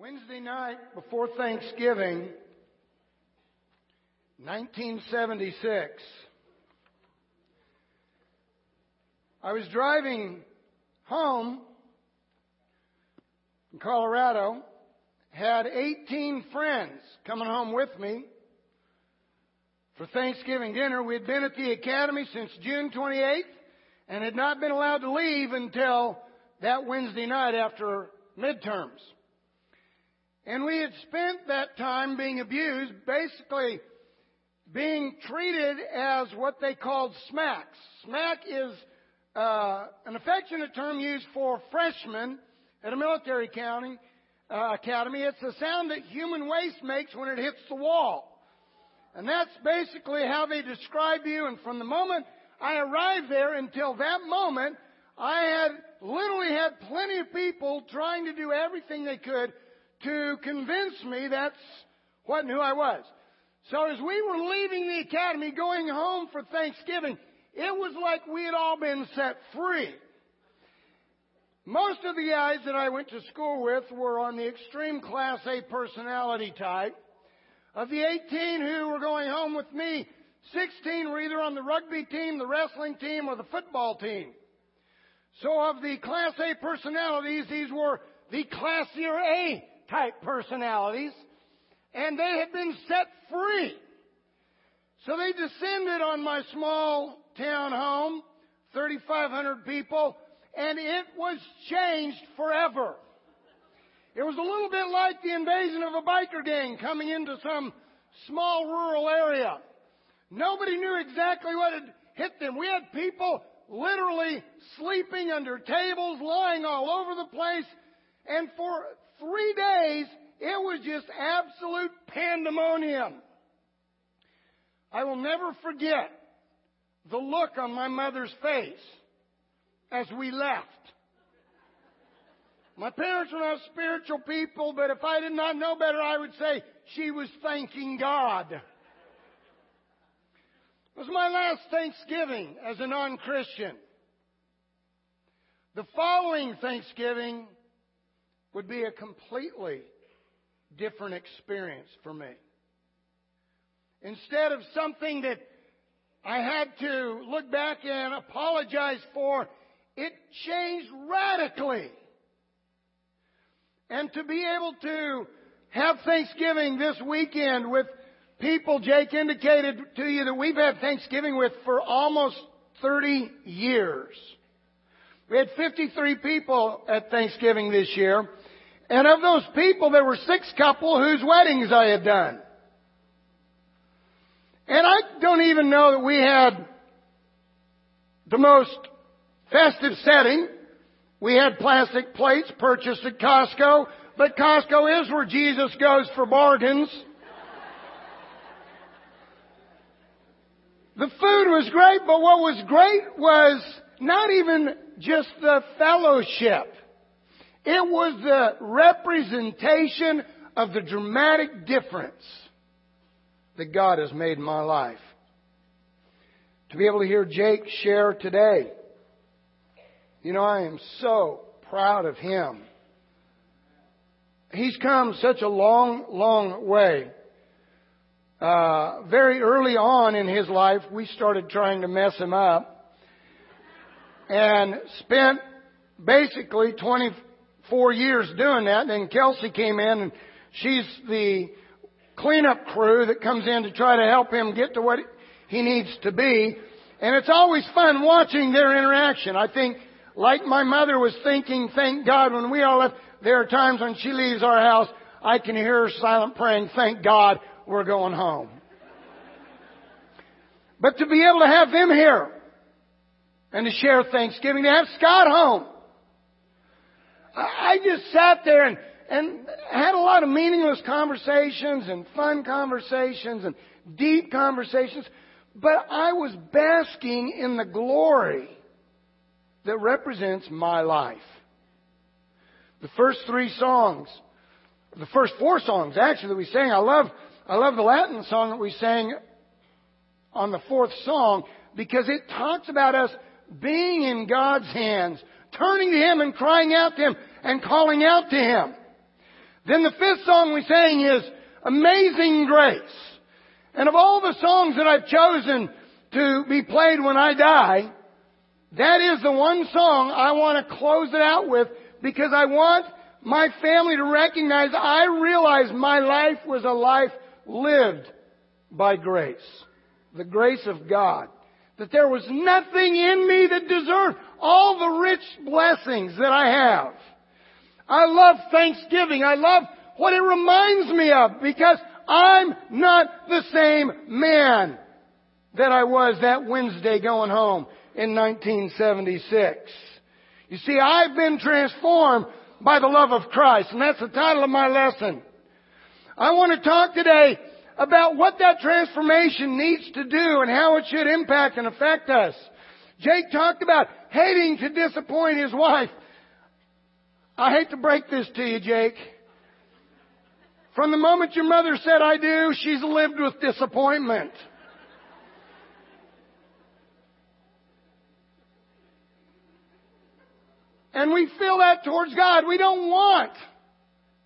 Wednesday night before Thanksgiving, 1976, I was driving home in Colorado, had 18 friends coming home with me for Thanksgiving dinner. We had been at the academy since June 28th and had not been allowed to leave until that Wednesday night after midterms. And we had spent that time being abused, basically being treated as what they called smacks. Smack is uh, an affectionate term used for freshmen at a military county, uh, academy. It's the sound that human waste makes when it hits the wall. And that's basically how they describe you. And from the moment I arrived there until that moment, I had literally had plenty of people trying to do everything they could to convince me that's what and who I was. So as we were leaving the academy going home for Thanksgiving, it was like we had all been set free. Most of the guys that I went to school with were on the extreme class A personality type. Of the 18 who were going home with me, 16 were either on the rugby team, the wrestling team, or the football team. So of the class A personalities, these were the classier A type personalities, and they had been set free. So they descended on my small town home, 3,500 people, and it was changed forever. It was a little bit like the invasion of a biker gang coming into some small rural area. Nobody knew exactly what had hit them. We had people literally sleeping under tables, lying all over the place, and for three days, it was just absolute pandemonium. I will never forget the look on my mother's face as we left. My parents were not spiritual people, but if I did not know better, I would say she was thanking God. It was my last Thanksgiving as a non-Christian. The following Thanksgiving would be a completely different experience for me. Instead of something that I had to look back and apologize for, it changed radically. And to be able to have Thanksgiving this weekend with people Jake indicated to you that we've had Thanksgiving with for almost 30 years. We had 53 people at Thanksgiving this year. And of those people, there were six couple whose weddings I had done. And I don't even know that we had the most festive setting. We had plastic plates purchased at Costco, but Costco is where Jesus goes for bargains. The food was great, but what was great was not even just the fellowship. It was the representation of the dramatic difference that God has made in my life. To be able to hear Jake share today, you know, I am so proud of him. He's come such a long, long way. Uh, very early on in his life, we started trying to mess him up and spent basically 24 years doing that. And then Kelsey came in and she's the cleanup crew that comes in to try to help him get to what he needs to be. And it's always fun watching their interaction. I think, like my mother was thinking, thank God when we all left, there are times when she leaves our house, I can hear her silent praying, thank God we're going home. But to be able to have them here and to share Thanksgiving, to have Scott home, I just sat there and, and had a lot of meaningless conversations and fun conversations and deep conversations, but I was basking in the glory that represents my life. The first three songs, the first four songs actually that we sang, I love, I love the Latin song that we sang on the fourth song because it talks about us being in God's hands, turning to Him and crying out to Him and calling out to Him. Then the fifth song we sang is Amazing Grace. And of all the songs that I've chosen to be played when I die, that is the one song I want to close it out with because I want my family to recognize I realize my life was a life lived by grace. The grace of God. That there was nothing in me that deserved all the rich blessings that I have. I love Thanksgiving. I love what it reminds me of because I'm not the same man that I was that Wednesday going home in 1976. You see, I've been transformed by the love of Christ, and that's the title of my lesson. I want to talk today about what that transformation needs to do and how it should impact and affect us. Jake talked about hating to disappoint his wife. I hate to break this to you, Jake. From the moment your mother said I do, she's lived with disappointment. And we feel that towards God. We don't want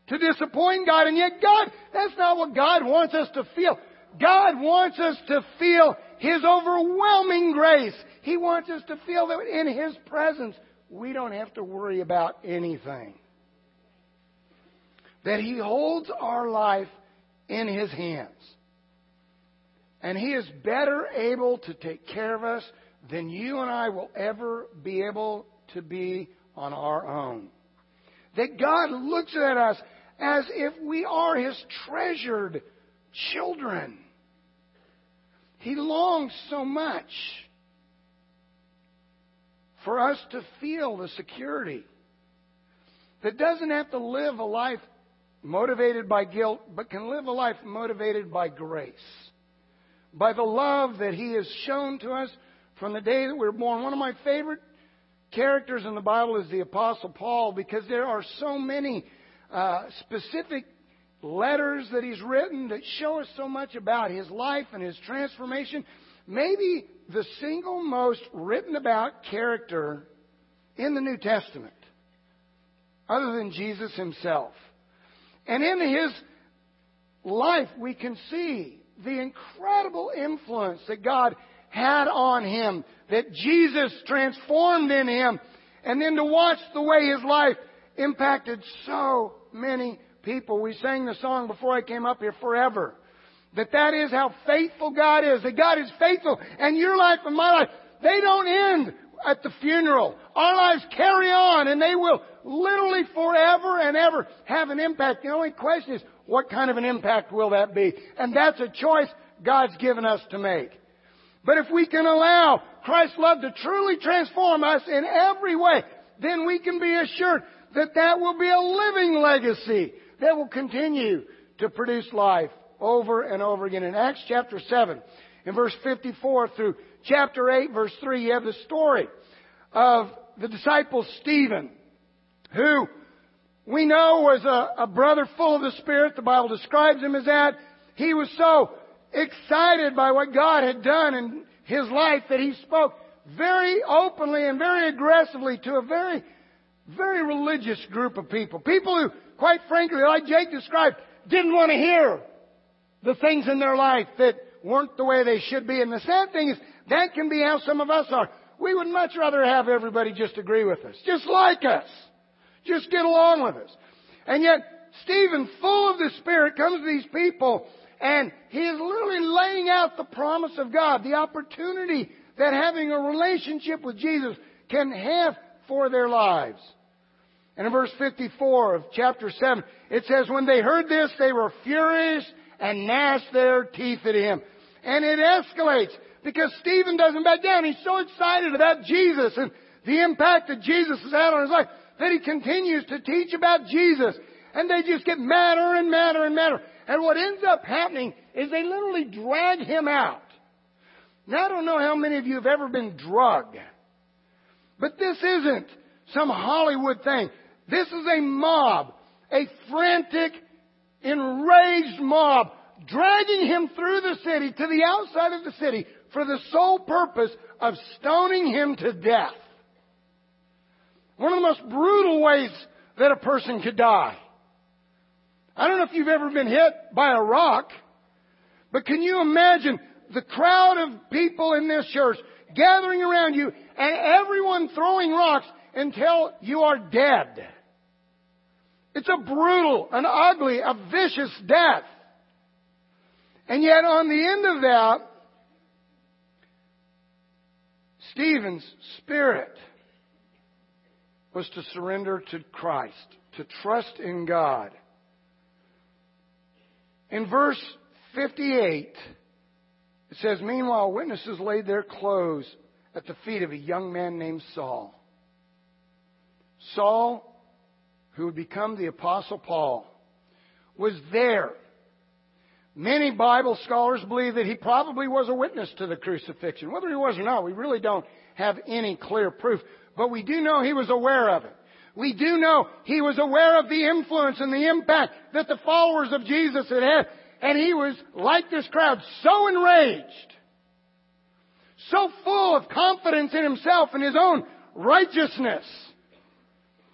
to disappoint God. And yet God, that's not what God wants us to feel. God wants us to feel His overwhelming grace. He wants us to feel that in His presence, we don't have to worry about anything. That He holds our life in His hands. And He is better able to take care of us than you and I will ever be able to be on our own. That God looks at us as if we are His treasured children. He longs so much for us to feel the security that doesn't have to live a life motivated by guilt, but can live a life motivated by grace. By the love that He has shown to us from the day that we were born. One of my favorite characters in the Bible is the Apostle Paul because there are so many uh, specific letters that he's written that show us so much about his life and his transformation. Maybe the single most written about character in the New Testament, other than Jesus himself. And in his life, we can see the incredible influence that God had on him, that Jesus transformed in him, and then to watch the way his life impacted so many people. We sang the song before I came up here, Forever. That that is how faithful God is. That God is faithful. And your life and my life, they don't end at the funeral. Our lives carry on and they will literally forever and ever have an impact. The only question is, what kind of an impact will that be? And that's a choice God's given us to make. But if we can allow Christ's love to truly transform us in every way, then we can be assured that that will be a living legacy that will continue to produce life over and over again. In Acts chapter 7, in verse 54 through chapter 8, verse 3, you have the story of the disciple Stephen, who we know was a, a brother full of the Spirit. The Bible describes him as that. He was so excited by what God had done in his life that he spoke very openly and very aggressively to a very, very religious group of people. People who, quite frankly, like Jake described, didn't want to hear the things in their life that weren't the way they should be. And the sad thing is, that can be how some of us are. We would much rather have everybody just agree with us, just like us, just get along with us. And yet, Stephen, full of the Spirit, comes to these people and he is literally laying out the promise of God, the opportunity that having a relationship with Jesus can have for their lives. And in verse 54 of chapter 7, it says, When they heard this, they were furious and gnashed their teeth at him. And it escalates because Stephen doesn't back down. He's so excited about Jesus and the impact that Jesus has had on his life that he continues to teach about Jesus. And they just get madder and madder and madder. And what ends up happening is they literally drag him out. Now, I don't know how many of you have ever been drugged, but this isn't some Hollywood thing. This is a mob, a frantic, enraged mob, dragging him through the city to the outside of the city for the sole purpose of stoning him to death. One of the most brutal ways that a person could die. I don't know if you've ever been hit by a rock, but can you imagine the crowd of people in this church gathering around you and everyone throwing rocks until you are dead? It's a brutal, an ugly, a vicious death. And yet on the end of that, Stephen's spirit was to surrender to Christ, to trust in God. In verse 58, it says, Meanwhile, witnesses laid their clothes at the feet of a young man named Saul. Saul, who would become the Apostle Paul, was there. Many Bible scholars believe that he probably was a witness to the crucifixion. Whether he was or not, we really don't have any clear proof. But we do know he was aware of it. We do know he was aware of the influence and the impact that the followers of Jesus had had. And he was, like this crowd, so enraged, so full of confidence in himself and his own righteousness,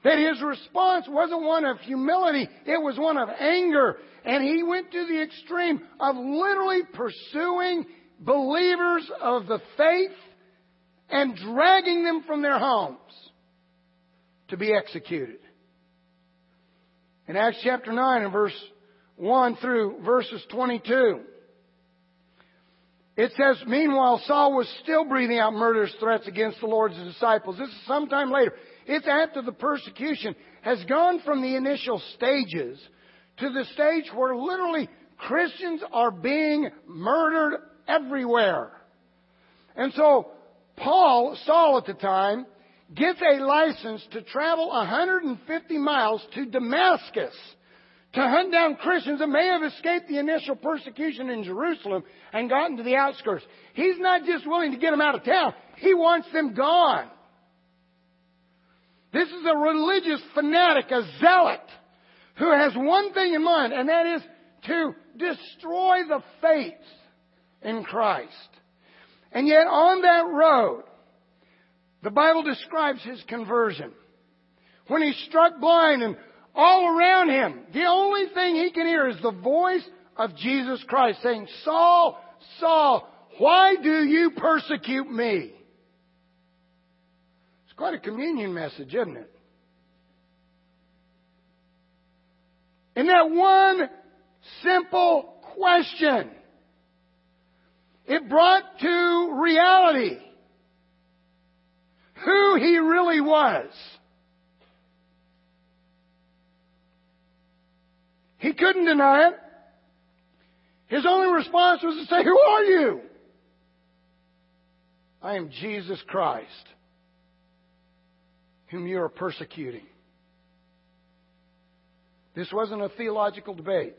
that his response wasn't one of humility, it was one of anger. And he went to the extreme of literally pursuing believers of the faith and dragging them from their homes to be executed. In Acts chapter 9 and verse 1 through verses 22, it says, Meanwhile, Saul was still breathing out murderous threats against the Lord's disciples. This is sometime later. It's after the persecution has gone from the initial stages to the stage where literally Christians are being murdered everywhere. And so Paul, Saul at the time, gets a license to travel 150 miles to Damascus to hunt down Christians that may have escaped the initial persecution in Jerusalem and gotten to the outskirts. He's not just willing to get them out of town, he wants them gone. This is a religious fanatic, a zealot, who has one thing in mind, and that is to destroy the faith in Christ. And yet on that road, the Bible describes his conversion. When he's struck blind and all around him, the only thing he can hear is the voice of Jesus Christ saying, Saul, Saul, why do you persecute me? It's quite a communion message, isn't it? In that one simple question, it brought to reality who he really was. He couldn't deny it. His only response was to say, Who are you? I am Jesus Christ, whom you are persecuting. This wasn't a theological debate.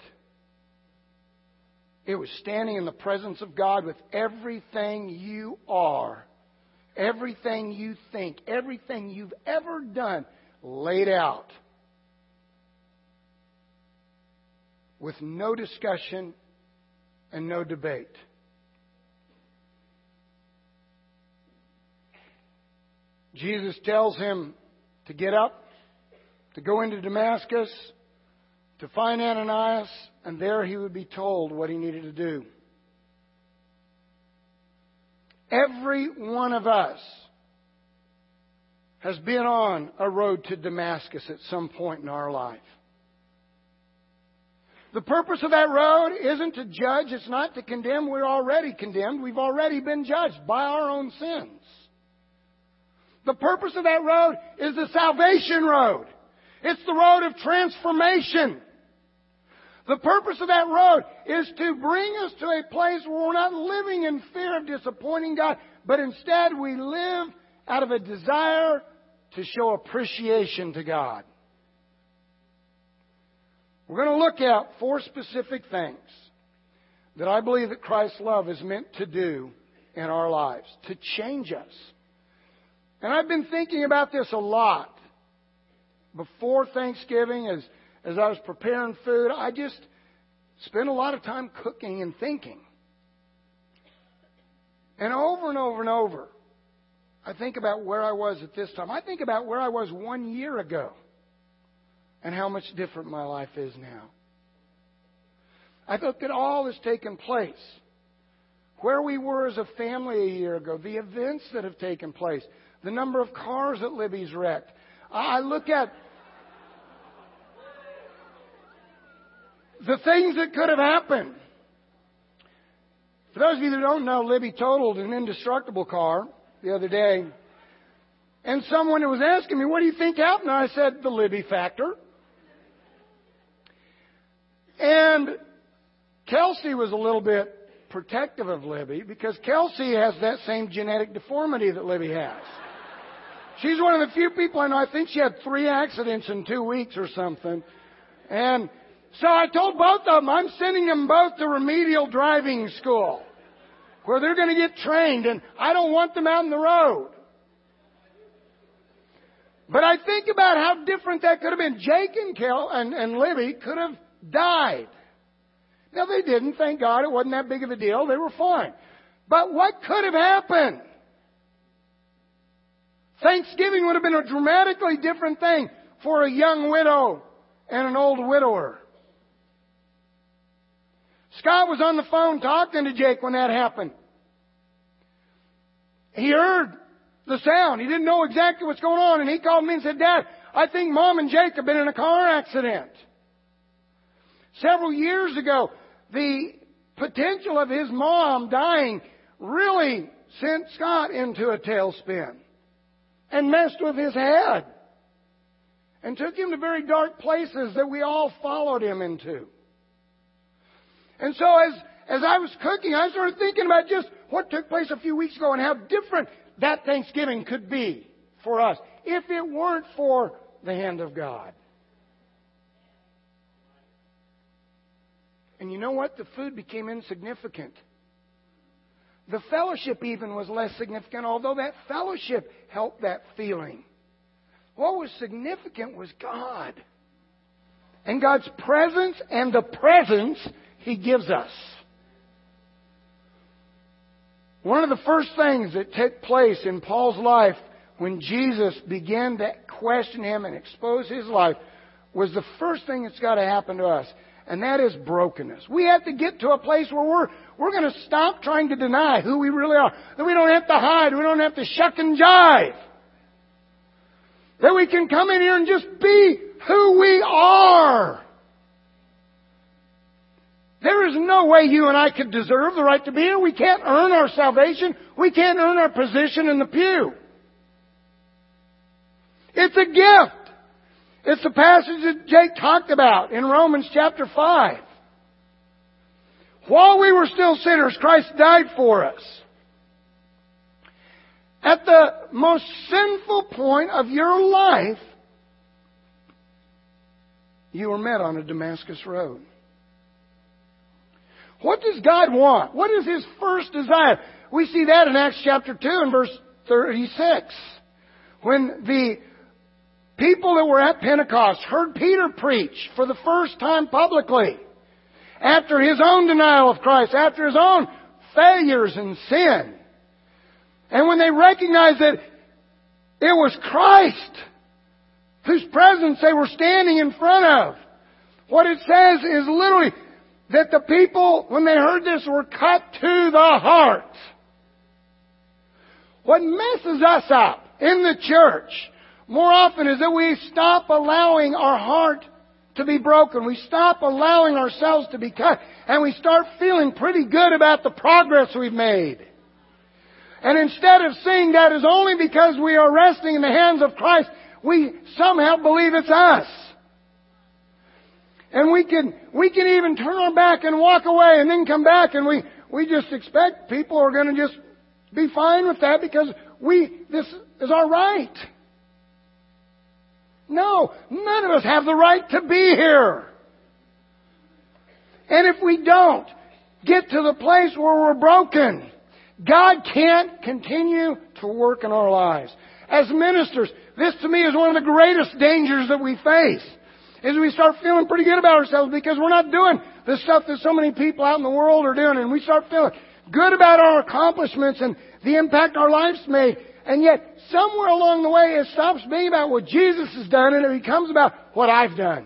It was standing in the presence of God with everything you are, everything you think, everything you've ever done laid out. With no discussion and no debate. Jesus tells him to get up, to go into Damascus, to find Ananias, and there he would be told what he needed to do. Every one of us has been on a road to Damascus at some point in our life. The purpose of that road isn't to judge, it's not to condemn. We're already condemned. We've already been judged by our own sins. The purpose of that road is the salvation road. It's the road of transformation. The purpose of that road is to bring us to a place where we're not living in fear of disappointing God, but instead we live out of a desire to show appreciation to God. We're going to look at four specific things that I believe that Christ's love is meant to do in our lives, to change us. And I've been thinking about this a lot before Thanksgiving as as I was preparing food, I just spent a lot of time cooking and thinking. And over and over and over, I think about where I was at this time. I think about where I was one year ago and how much different my life is now. I looked at all that's taken place. Where we were as a family a year ago, the events that have taken place, the number of cars that Libby's wrecked. I look at the things that could have happened. For those of you that don't know, Libby totaled an indestructible car the other day. And someone was asking me, what do you think happened? And I said, the Libby factor. And Kelsey was a little bit protective of Libby because Kelsey has that same genetic deformity that Libby has. She's one of the few people I know. I think she had three accidents in two weeks or something. And so I told both of them, I'm sending them both to remedial driving school where they're going to get trained and I don't want them out in the road. But I think about how different that could have been. Jake and Kel and, and Libby could have died. Now they didn't, thank God. It wasn't that big of a deal. They were fine. But what could have happened? Thanksgiving would have been a dramatically different thing for a young widow and an old widower. Scott was on the phone talking to Jake when that happened. He heard the sound. He didn't know exactly what's going on, and he called me and said, Dad, I think Mom and Jake have been in a car accident. Several years ago, the potential of his mom dying really sent Scott into a tailspin and messed with his head and took him to very dark places that we all followed him into. And so as, as I was cooking, I started thinking about just what took place a few weeks ago and how different that Thanksgiving could be for us if it weren't for the hand of God. And you know what? The food became insignificant. The fellowship even was less significant, although that fellowship helped that feeling. What was significant was God. And God's presence and the presence he gives us. One of the first things that took place in Paul's life when Jesus began to question him and expose his life was the first thing that's got to happen to us, and that is brokenness. We have to get to a place where we're, we're going to stop trying to deny who we really are. That we don't have to hide. We don't have to shuck and jive. That we can come in here and just be who we are. There is no way you and I could deserve the right to be here. We can't earn our salvation. We can't earn our position in the pew. It's a gift. It's the passage that Jake talked about in Romans chapter 5. While we were still sinners, Christ died for us. At the most sinful point of your life, you were met on a Damascus road. What does God want? What is His first desire? We see that in Acts chapter 2 and verse 36. When the people that were at Pentecost heard Peter preach for the first time publicly, after his own denial of Christ, after his own failures and sin, and when they recognized that it was Christ whose presence they were standing in front of, what it says is literally that the people, when they heard this, were cut to the heart. What messes us up in the church more often is that we stop allowing our heart to be broken. We stop allowing ourselves to be cut. And we start feeling pretty good about the progress we've made. And instead of seeing that as only because we are resting in the hands of Christ, we somehow believe it's us. And we can, we can even turn our back and walk away and then come back and we, we just expect people are going to just be fine with that because we, this is our right. No, none of us have the right to be here. And if we don't get to the place where we're broken, God can't continue to work in our lives. As ministers, this to me is one of the greatest dangers that we face is we start feeling pretty good about ourselves because we're not doing the stuff that so many people out in the world are doing. And we start feeling good about our accomplishments and the impact our lives made. And yet, somewhere along the way, it stops being about what Jesus has done and it becomes about what I've done.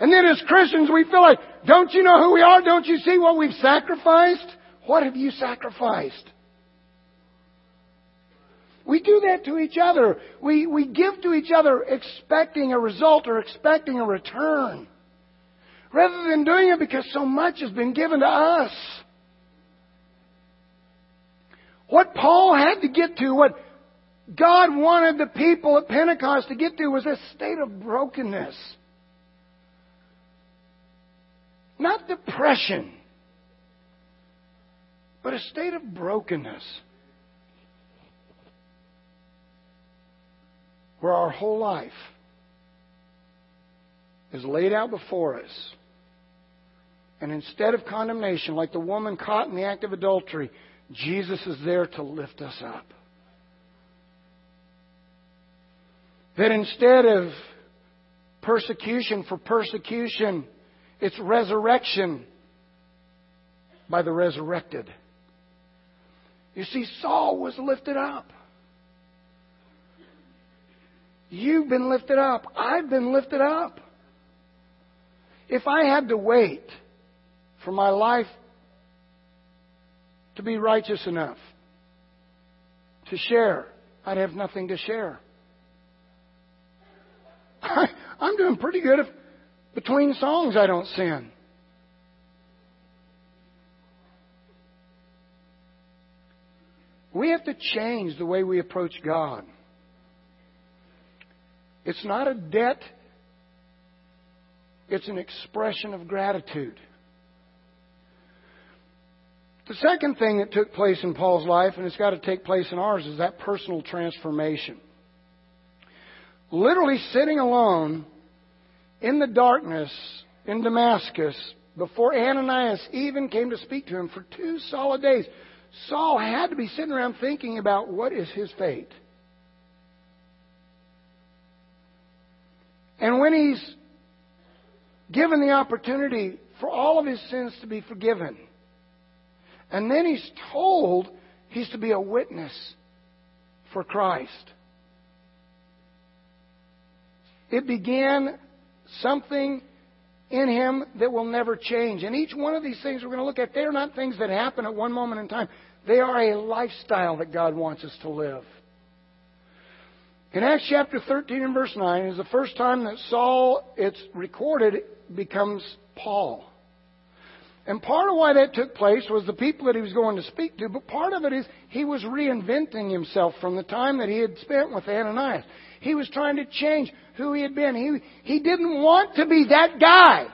And then as Christians we feel like, don't you know who we are? Don't you see what we've sacrificed? What have you sacrificed? We do that to each other. We, we give to each other expecting a result or expecting a return. Rather than doing it because so much has been given to us. What Paul had to get to, what God wanted the people at Pentecost to get to was a state of brokenness. Not depression, but a state of brokenness. Where our whole life is laid out before us. And instead of condemnation, like the woman caught in the act of adultery, Jesus is there to lift us up. That instead of persecution for persecution, it's resurrection by the resurrected. You see, Saul was lifted up. You've been lifted up. I've been lifted up. If I had to wait for my life to be righteous enough to share, I'd have nothing to share. I, am doing pretty good if between songs I don't sin. We have to change the way we approach God. It's not a debt, it's an expression of gratitude. The second thing that took place in Paul's life, and it's got to take place in ours, is that personal transformation. Literally sitting alone in the darkness in Damascus before Ananias even came to speak to him for two solid days, Saul had to be sitting around thinking about what is his fate. And when he's given the opportunity for all of his sins to be forgiven, and then he's told he's to be a witness for Christ. It began something in him that will never change. And each one of these things we're going to look at, they're not things that happen at one moment in time. They are a lifestyle that God wants us to live. In Acts chapter 13 and verse 9 is the first time that Saul, it's recorded, becomes Paul. And part of why that took place was the people that he was going to speak to, but part of it is he was reinventing himself from the time that he had spent with Ananias. He was trying to change who he had been. He, he didn't want to be that guy.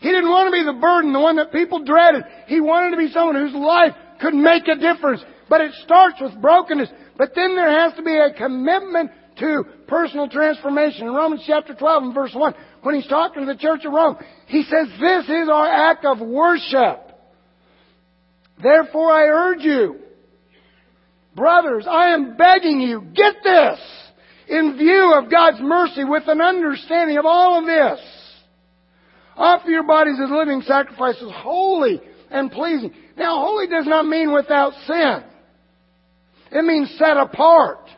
He didn't want to be the burden, the one that people dreaded. He wanted to be someone whose life could make a difference. But it starts with brokenness. But then there has to be a commitment to personal transformation. In Romans chapter 12 and verse 1, when he's talking to the church of Rome, he says, this is our act of worship. Therefore I urge you, brothers, I am begging you, get this, in view of God's mercy with an understanding of all of this. Offer your bodies as living sacrifices, holy and pleasing. Now, holy does not mean without sin. It means set apart.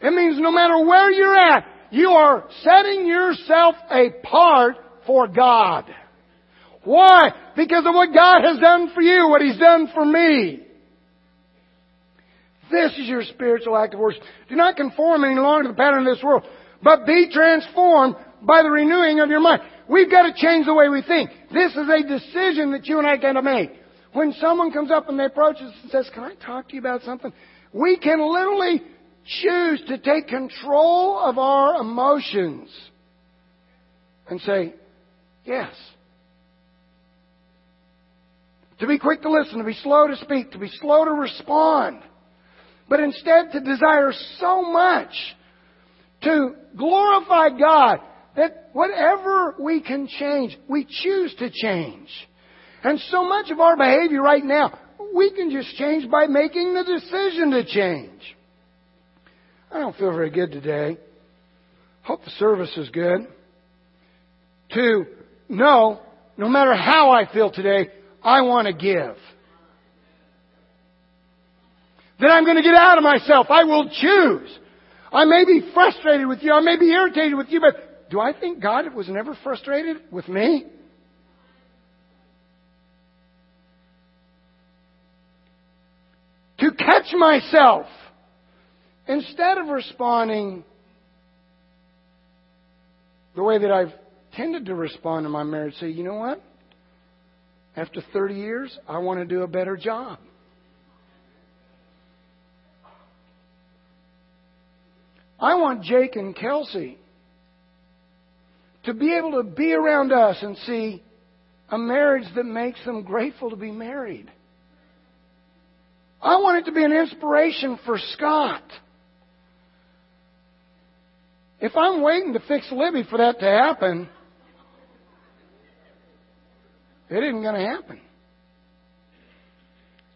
It means no matter where you're at, you are setting yourself apart for God. Why? Because of what God has done for you, what He's done for me. This is your spiritual act of worship. Do not conform any longer to the pattern of this world, but be transformed by the renewing of your mind. We've got to change the way we think. This is a decision that you and I got to make. When someone comes up and they approach us and says, Can I talk to you about something? We can literally choose to take control of our emotions and say, Yes. To be quick to listen, to be slow to speak, to be slow to respond. But instead to desire so much to glorify God that whatever we can change, we choose to change. And so much of our behavior right now, we can just change by making the decision to change. I don't feel very good today. Hope the service is good. To know, no matter how I feel today, I want to give. Then I'm going to get out of myself. I will choose. I may be frustrated with you. I may be irritated with you, but do I think God was never frustrated with me? To catch myself instead of responding the way that I've tended to respond in my marriage, say, you know what? After 30 years, I want to do a better job. I want Jake and Kelsey to be able to be around us and see a marriage that makes them grateful to be married. I want it to be an inspiration for Scott. If I'm waiting to fix Libby for that to happen, it isn't going to happen.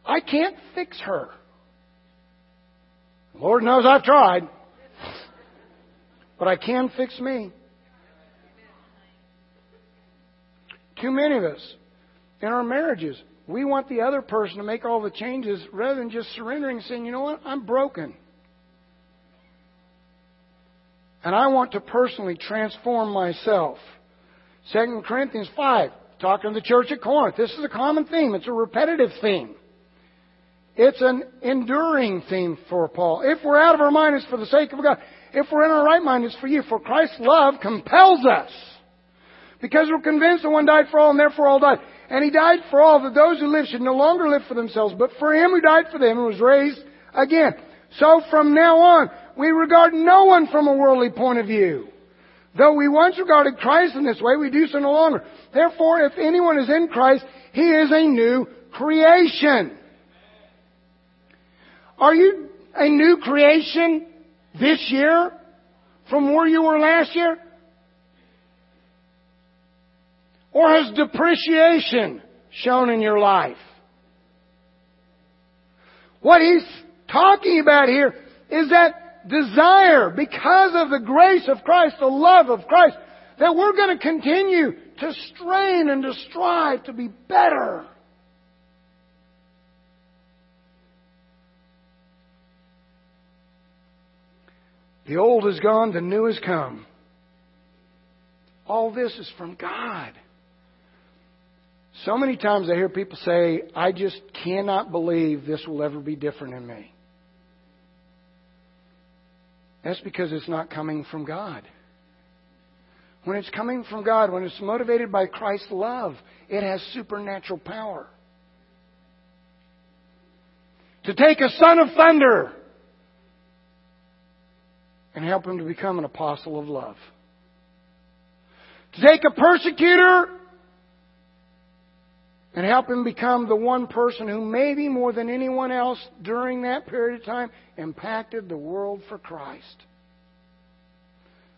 I can't fix her. Lord knows I've tried. But I can fix me. Too many of us in our marriages, we want the other person to make all the changes rather than just surrendering and saying, you know what, I'm broken. And I want to personally transform myself. 2 Corinthians 5, talking to the church at Corinth. This is a common theme. It's a repetitive theme. It's an enduring theme for Paul. If we're out of our mind, it's for the sake of God. If we're in our right mind, it's for you. For Christ's love compels us. Because we're convinced that one died for all and therefore all died. And he died for all that those who live should no longer live for themselves, but for him who died for them and was raised again. So from now on, we regard no one from a worldly point of view. Though we once regarded Christ in this way, we do so no longer. Therefore, if anyone is in Christ, he is a new creation. Are you a new creation this year from where you were last year? Or has depreciation shown in your life? What he's talking about here is that desire, because of the grace of Christ, the love of Christ, that we're going to continue to strain and to strive to be better. The old is gone, the new has come. All this is from God. So many times I hear people say, I just cannot believe this will ever be different in me. That's because it's not coming from God. When it's coming from God, when it's motivated by Christ's love, it has supernatural power. To take a son of thunder and help him to become an apostle of love. To take a persecutor and help him become the one person who maybe more than anyone else during that period of time impacted the world for Christ.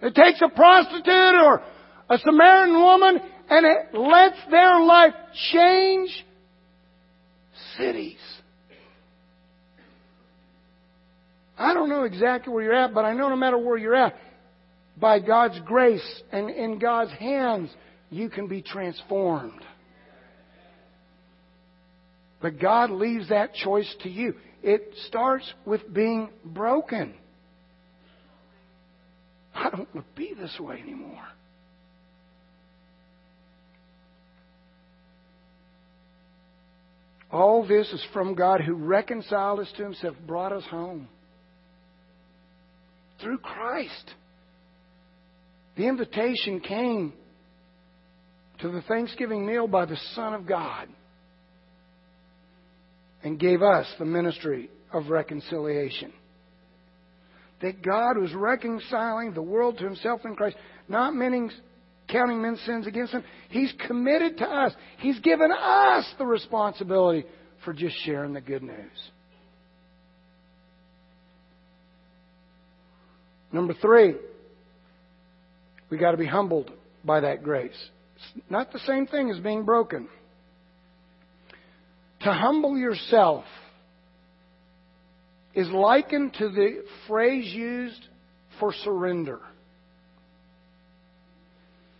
It takes a prostitute or a Samaritan woman and it lets their life change cities. I don't know exactly where you're at, but I know no matter where you're at, by God's grace and in God's hands, you can be transformed. But God leaves that choice to you. It starts with being broken. I don't want to be this way anymore. All this is from God who reconciled us to himself, brought us home through Christ. The invitation came to the Thanksgiving meal by the Son of God and gave us the ministry of reconciliation. That God was reconciling the world to himself in Christ, not meaning counting men's sins against him. He's committed to us. He's given us the responsibility for just sharing the good news. Number three, we got to be humbled by that grace. It's not the same thing as being broken. To humble yourself is likened to the phrase used for surrender.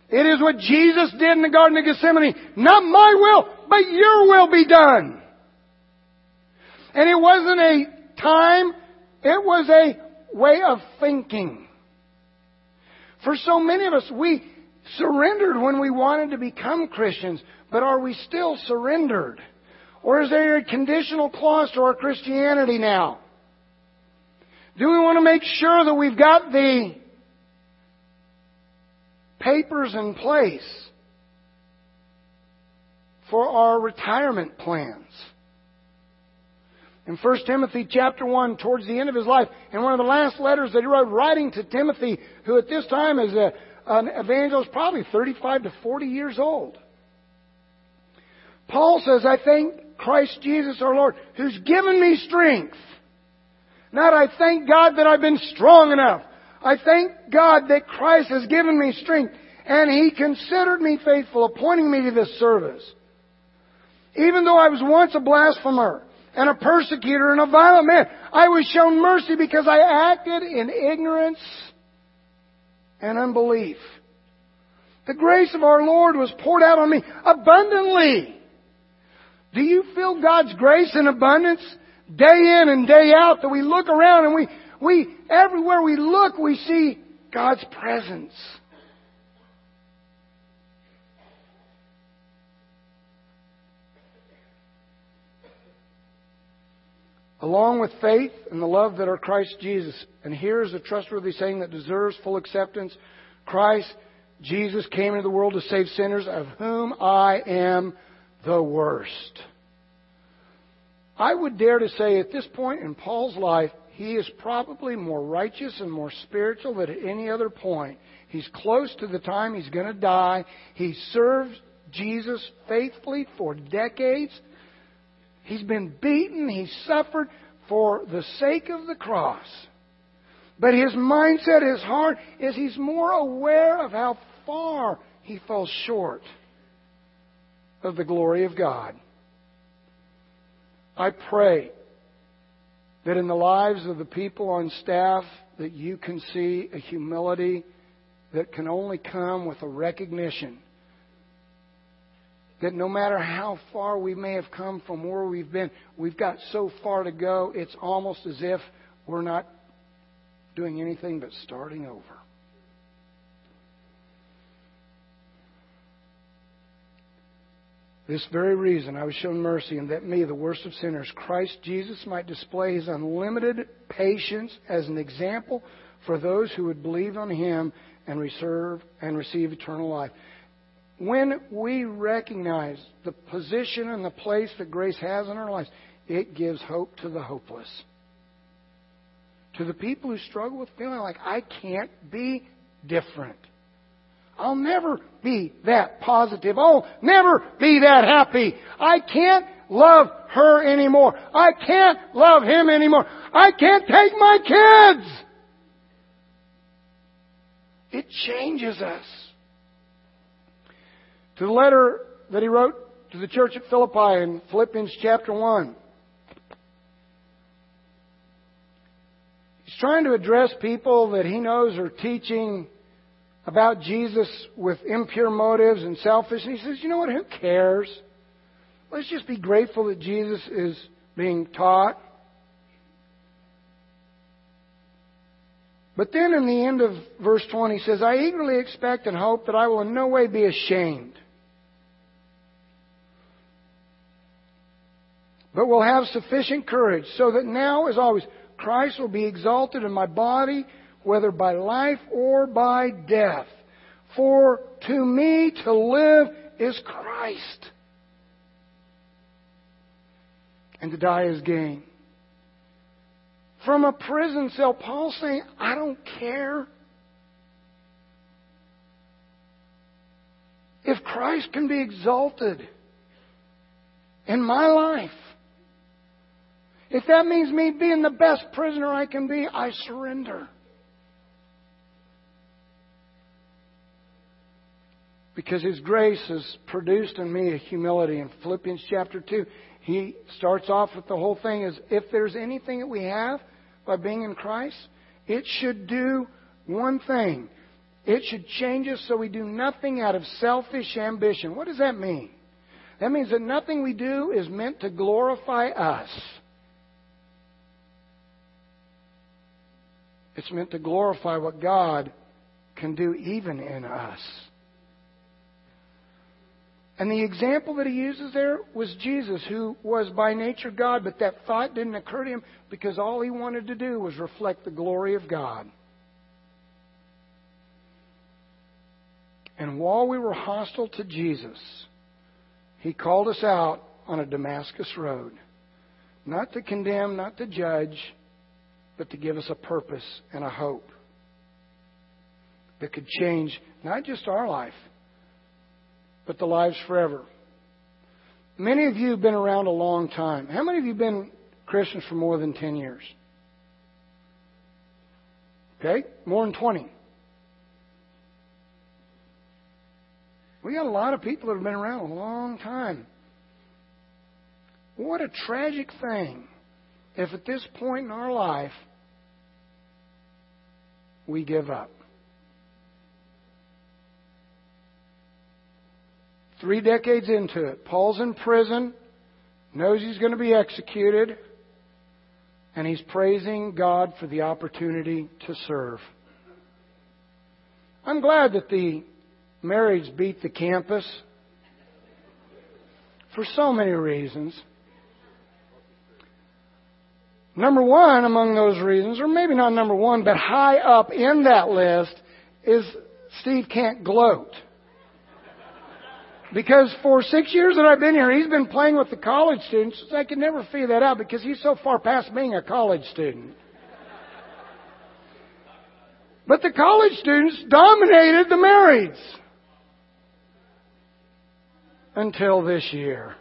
It is what Jesus did in the Garden of Gethsemane. Not my will, but your will be done. And it wasn't a time, it was a way of thinking. For so many of us, we surrendered when we wanted to become Christians, but are we still surrendered? Or is there a conditional clause to our Christianity now? Do we want to make sure that we've got the papers in place for our retirement plans? In 1 Timothy chapter 1, towards the end of his life, in one of the last letters that he wrote, writing to Timothy, who at this time is a, an evangelist, probably 35 to 40 years old. Paul says, I thank Christ Jesus our Lord, who's given me strength. Not I thank God that I've been strong enough. I thank God that Christ has given me strength and He considered me faithful, appointing me to this service. Even though I was once a blasphemer and a persecutor and a violent man, I was shown mercy because I acted in ignorance and unbelief. The grace of our Lord was poured out on me abundantly. Do you feel God's grace in abundance day in and day out that we look around and we, we, everywhere we look, we see God's presence. Along with faith and the love that are Christ Jesus. And here is a trustworthy saying that deserves full acceptance. Christ Jesus came into the world to save sinners, of whom I am the worst. I would dare to say at this point in Paul's life, he is probably more righteous and more spiritual than at any other point. He's close to the time he's going to die. He served Jesus faithfully for decades. He's been beaten. He's suffered for the sake of the cross. But his mindset, his heart, is he's more aware of how far he falls short of the glory of God. I pray that in the lives of the people on staff that you can see a humility that can only come with a recognition that no matter how far we may have come from where we've been, we've got so far to go, it's almost as if we're not doing anything but starting over. This very reason I was shown mercy, and that me, the worst of sinners, Christ Jesus, might display his unlimited patience as an example for those who would believe on him and receive, and receive eternal life. When we recognize the position and the place that grace has in our lives, it gives hope to the hopeless. To the people who struggle with feeling like, I can't be different. I'll never be that positive. I'll never be that happy. I can't love her anymore. I can't love him anymore. I can't take my kids. It changes us. To the letter that he wrote to the church at Philippi in Philippians chapter 1. He's trying to address people that he knows are teaching about Jesus with impure motives and selfish. And he says, you know what? Who cares? Let's just be grateful that Jesus is being taught. But then in the end of verse 20, he says, I eagerly expect and hope that I will in no way be ashamed. But will have sufficient courage so that now, as always, Christ will be exalted in my body whether by life or by death. For to me to live is Christ, and to die is gain. From a prison cell, Paul's saying, I don't care. If Christ can be exalted in my life, if that means me being the best prisoner I can be, I surrender. Because His grace has produced in me a humility. In Philippians chapter 2, he starts off with the whole thing is if there's anything that we have by being in Christ, it should do one thing. It should change us so we do nothing out of selfish ambition. What does that mean? That means that nothing we do is meant to glorify us. It's meant to glorify what God can do even in us. And the example that he uses there was Jesus, who was by nature God, but that thought didn't occur to him because all he wanted to do was reflect the glory of God. And while we were hostile to Jesus, he called us out on a Damascus road. Not to condemn, not to judge, but to give us a purpose and a hope that could change not just our life, but the lives forever. Many of you have been around a long time. How many of you have been Christians for more than 10 years? Okay? More than 20. We got a lot of people that have been around a long time. What a tragic thing if at this point in our life we give up. Three decades into it, Paul's in prison, knows he's going to be executed, and he's praising God for the opportunity to serve. I'm glad that the marriage beat the campus for so many reasons. Number one among those reasons, or maybe not number one, but high up in that list, is Steve can't gloat. Because for six years that I've been here, he's been playing with the college students. I could never figure that out because he's so far past being a college student. But the college students dominated the marrieds. Until this year.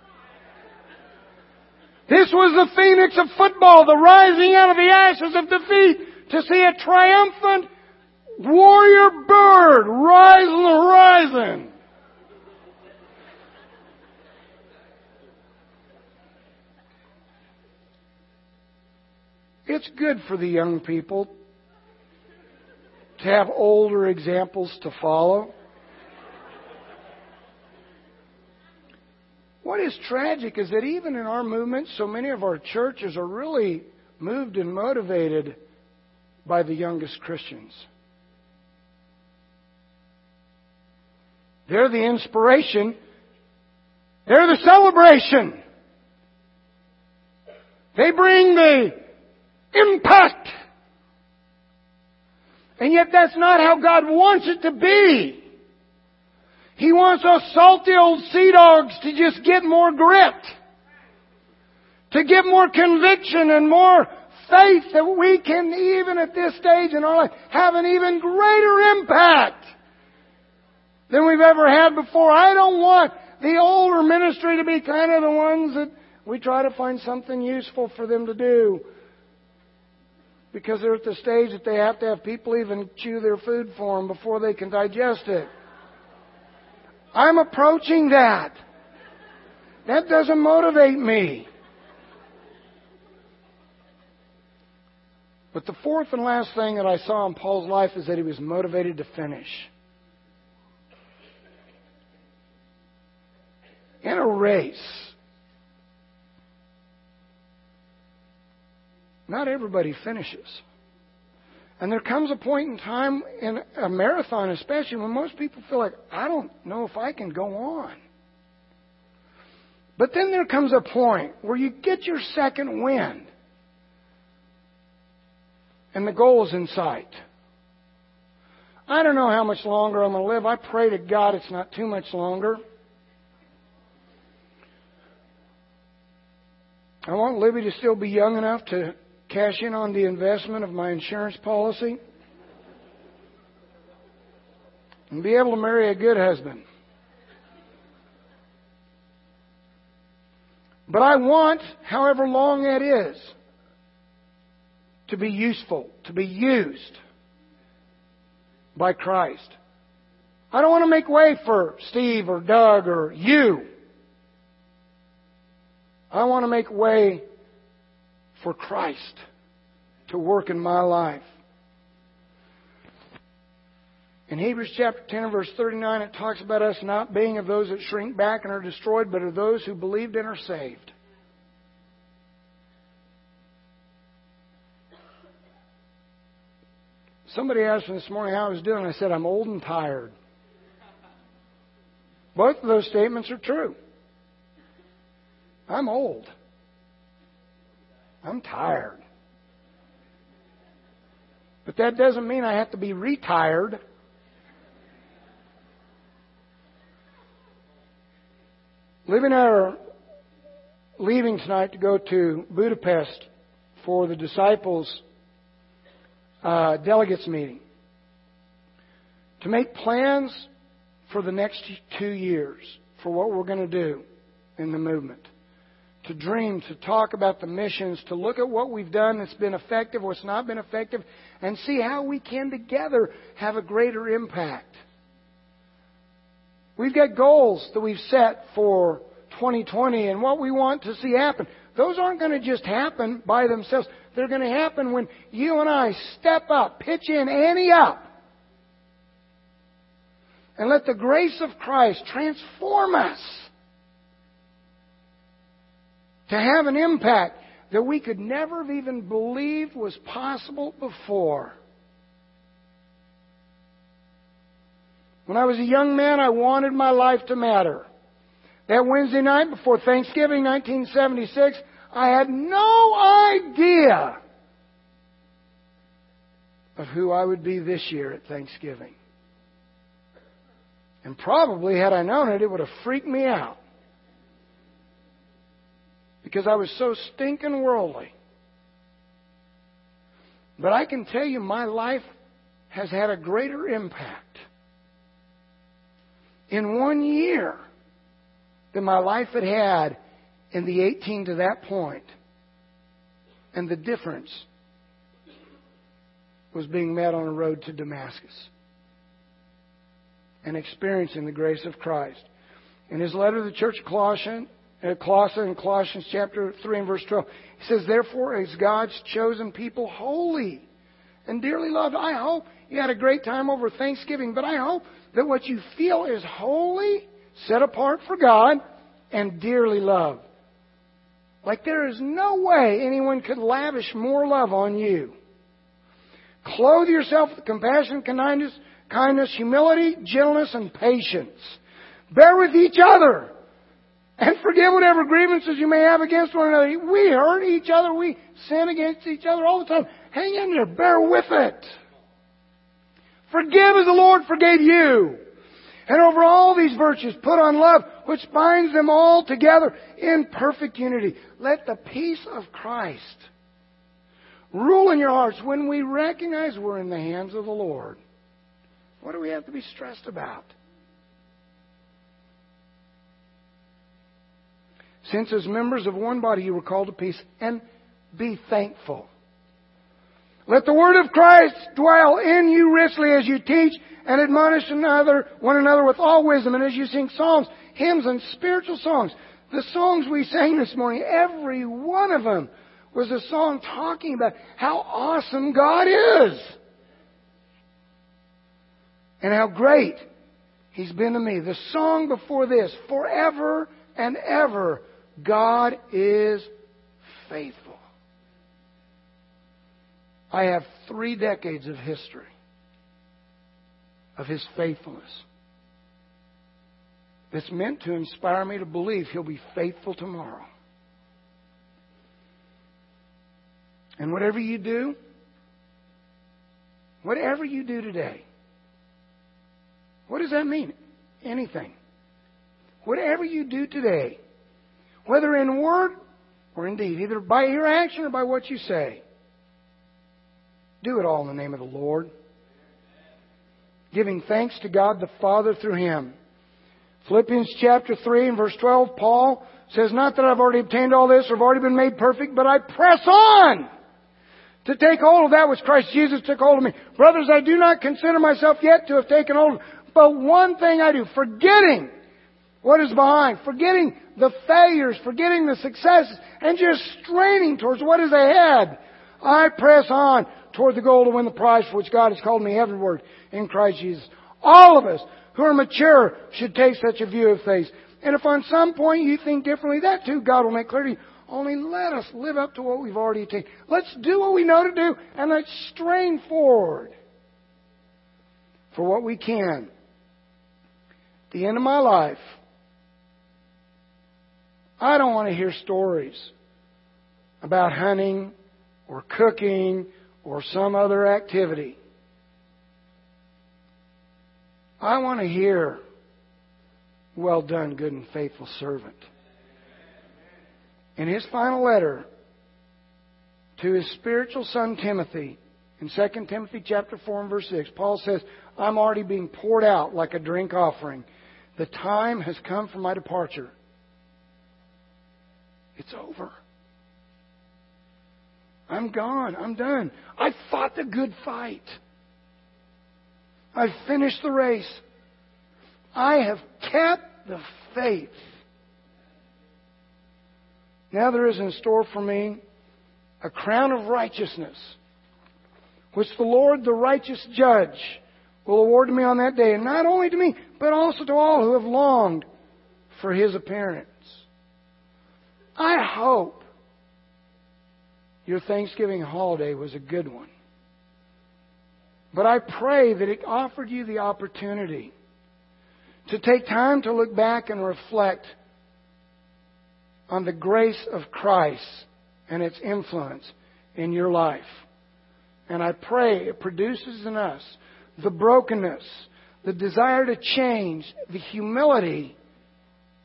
This was the phoenix of football, the rising out of the ashes of defeat to see a triumphant warrior bird rise on the horizon. It's good for the young people to have older examples to follow. What is tragic is that even in our movement, so many of our churches are really moved and motivated by the youngest Christians. They're the inspiration. They're the celebration. They bring the impact. And yet that's not how God wants it to be. He wants us salty old sea dogs to just get more grit. To get more conviction and more faith that we can, even at this stage in our life, have an even greater impact than we've ever had before. I don't want the older ministry to be kind of the ones that we try to find something useful for them to do because they're at the stage that they have to have people even chew their food for them before they can digest it. I'm approaching that. That doesn't motivate me. But the fourth and last thing that I saw in Paul's life is that he was motivated to finish. In a race, Not everybody finishes. And there comes a point in time in a marathon, especially, when most people feel like, I don't know if I can go on. But then there comes a point where you get your second wind. And the goal is in sight. I don't know how much longer I'm going to live. I pray to God it's not too much longer. I want Libby to still be young enough to cash in on the investment of my insurance policy and be able to marry a good husband. But I want, however long that is, to be useful, to be used by Christ. I don't want to make way for Steve or Doug or you. I want to make way for Christ to work in my life. In Hebrews chapter 10 verse 39, it talks about us not being of those that shrink back and are destroyed, but of those who believed and are saved. Somebody asked me this morning how I was doing. I said, I'm old and tired. Both of those statements are true. I'm old. I'm tired. But that doesn't mean I have to be retired. Living are leaving tonight to go to Budapest for the disciples' uh, delegates meeting to make plans for the next two years for what we're going to do in the movement. To dream, to talk about the missions, to look at what we've done that's been effective, what's not been effective, and see how we can together have a greater impact. We've got goals that we've set for 2020 and what we want to see happen. Those aren't going to just happen by themselves. They're going to happen when you and I step up, pitch in, ante up, and let the grace of Christ transform us to have an impact that we could never have even believed was possible before. When I was a young man, I wanted my life to matter. That Wednesday night before Thanksgiving 1976, I had no idea of who I would be this year at Thanksgiving. And probably, had I known it, it would have freaked me out. Because I was so stinking worldly. But I can tell you, my life has had a greater impact in one year than my life had had in the 18 to that point. And the difference was being met on a road to Damascus and experiencing the grace of Christ. In his letter to the church of Colossians, Uh, Colossians in Colossians chapter 3 and verse 12, he says, Therefore, as God's chosen people, holy and dearly loved, I hope you had a great time over Thanksgiving, but I hope that what you feel is holy, set apart for God, and dearly loved. Like there is no way anyone could lavish more love on you. Clothe yourself with compassion, kindness, kindness, humility, gentleness, and patience. Bear with each other. And forgive whatever grievances you may have against one another. We hurt each other. We sin against each other all the time. Hang in there. Bear with it. Forgive as the Lord forgave you. And over all these virtues, put on love, which binds them all together in perfect unity. Let the peace of Christ rule in your hearts when we recognize we're in the hands of the Lord. What do we have to be stressed about? Since as members of one body you were called to peace, and be thankful. Let the word of Christ dwell in you richly as you teach and admonish another, one another with all wisdom, and as you sing psalms, hymns, and spiritual songs. The songs we sang this morning, every one of them was a song talking about how awesome God is. And how great He's been to me. The song before this, forever and ever, God is faithful. I have three decades of history of His faithfulness. It's meant to inspire me to believe He'll be faithful tomorrow. And whatever you do, whatever you do today, what does that mean? Anything. Whatever you do today, whether in word or in deed, either by your action or by what you say, do it all in the name of the Lord giving thanks to God the Father through him. Philippians chapter 3 and verse 12, Paul says, Not that I've already obtained all this or have already been made perfect, but I press on to take hold of that which Christ Jesus took hold of me. Brothers, I do not consider myself yet to have taken hold but one thing I do, forgetting what is behind, forgetting the failures, forgetting the successes, and just straining towards what is ahead. I press on toward the goal to win the prize for which God has called me heavenward in Christ Jesus. All of us who are mature should take such a view of things. And if on some point you think differently, that too God will make clear to you. Only let us live up to what we've already attained. Let's do what we know to do and let's strain forward for what we can. The end of my life, I don't want to hear stories about hunting or cooking or some other activity. I want to hear, well done, good and faithful servant. In his final letter to his spiritual son Timothy, in 2 Timothy chapter 4 and verse 6, Paul says, I'm already being poured out like a drink offering. The time has come for my departure. It's over. I'm gone. I'm done. I fought the good fight. I've finished the race. I have kept the faith. Now there is in store for me a crown of righteousness, which the Lord, the righteous judge, will award to me on that day, and not only to me, but also to all who have longed for his appearance. I hope your Thanksgiving holiday was a good one. But I pray that it offered you the opportunity to take time to look back and reflect on the grace of Christ and its influence in your life. And I pray it produces in us the brokenness, the desire to change, the humility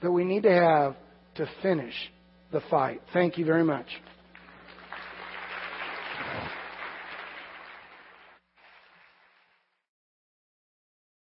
that we need to have to finish the fight. Thank you very much.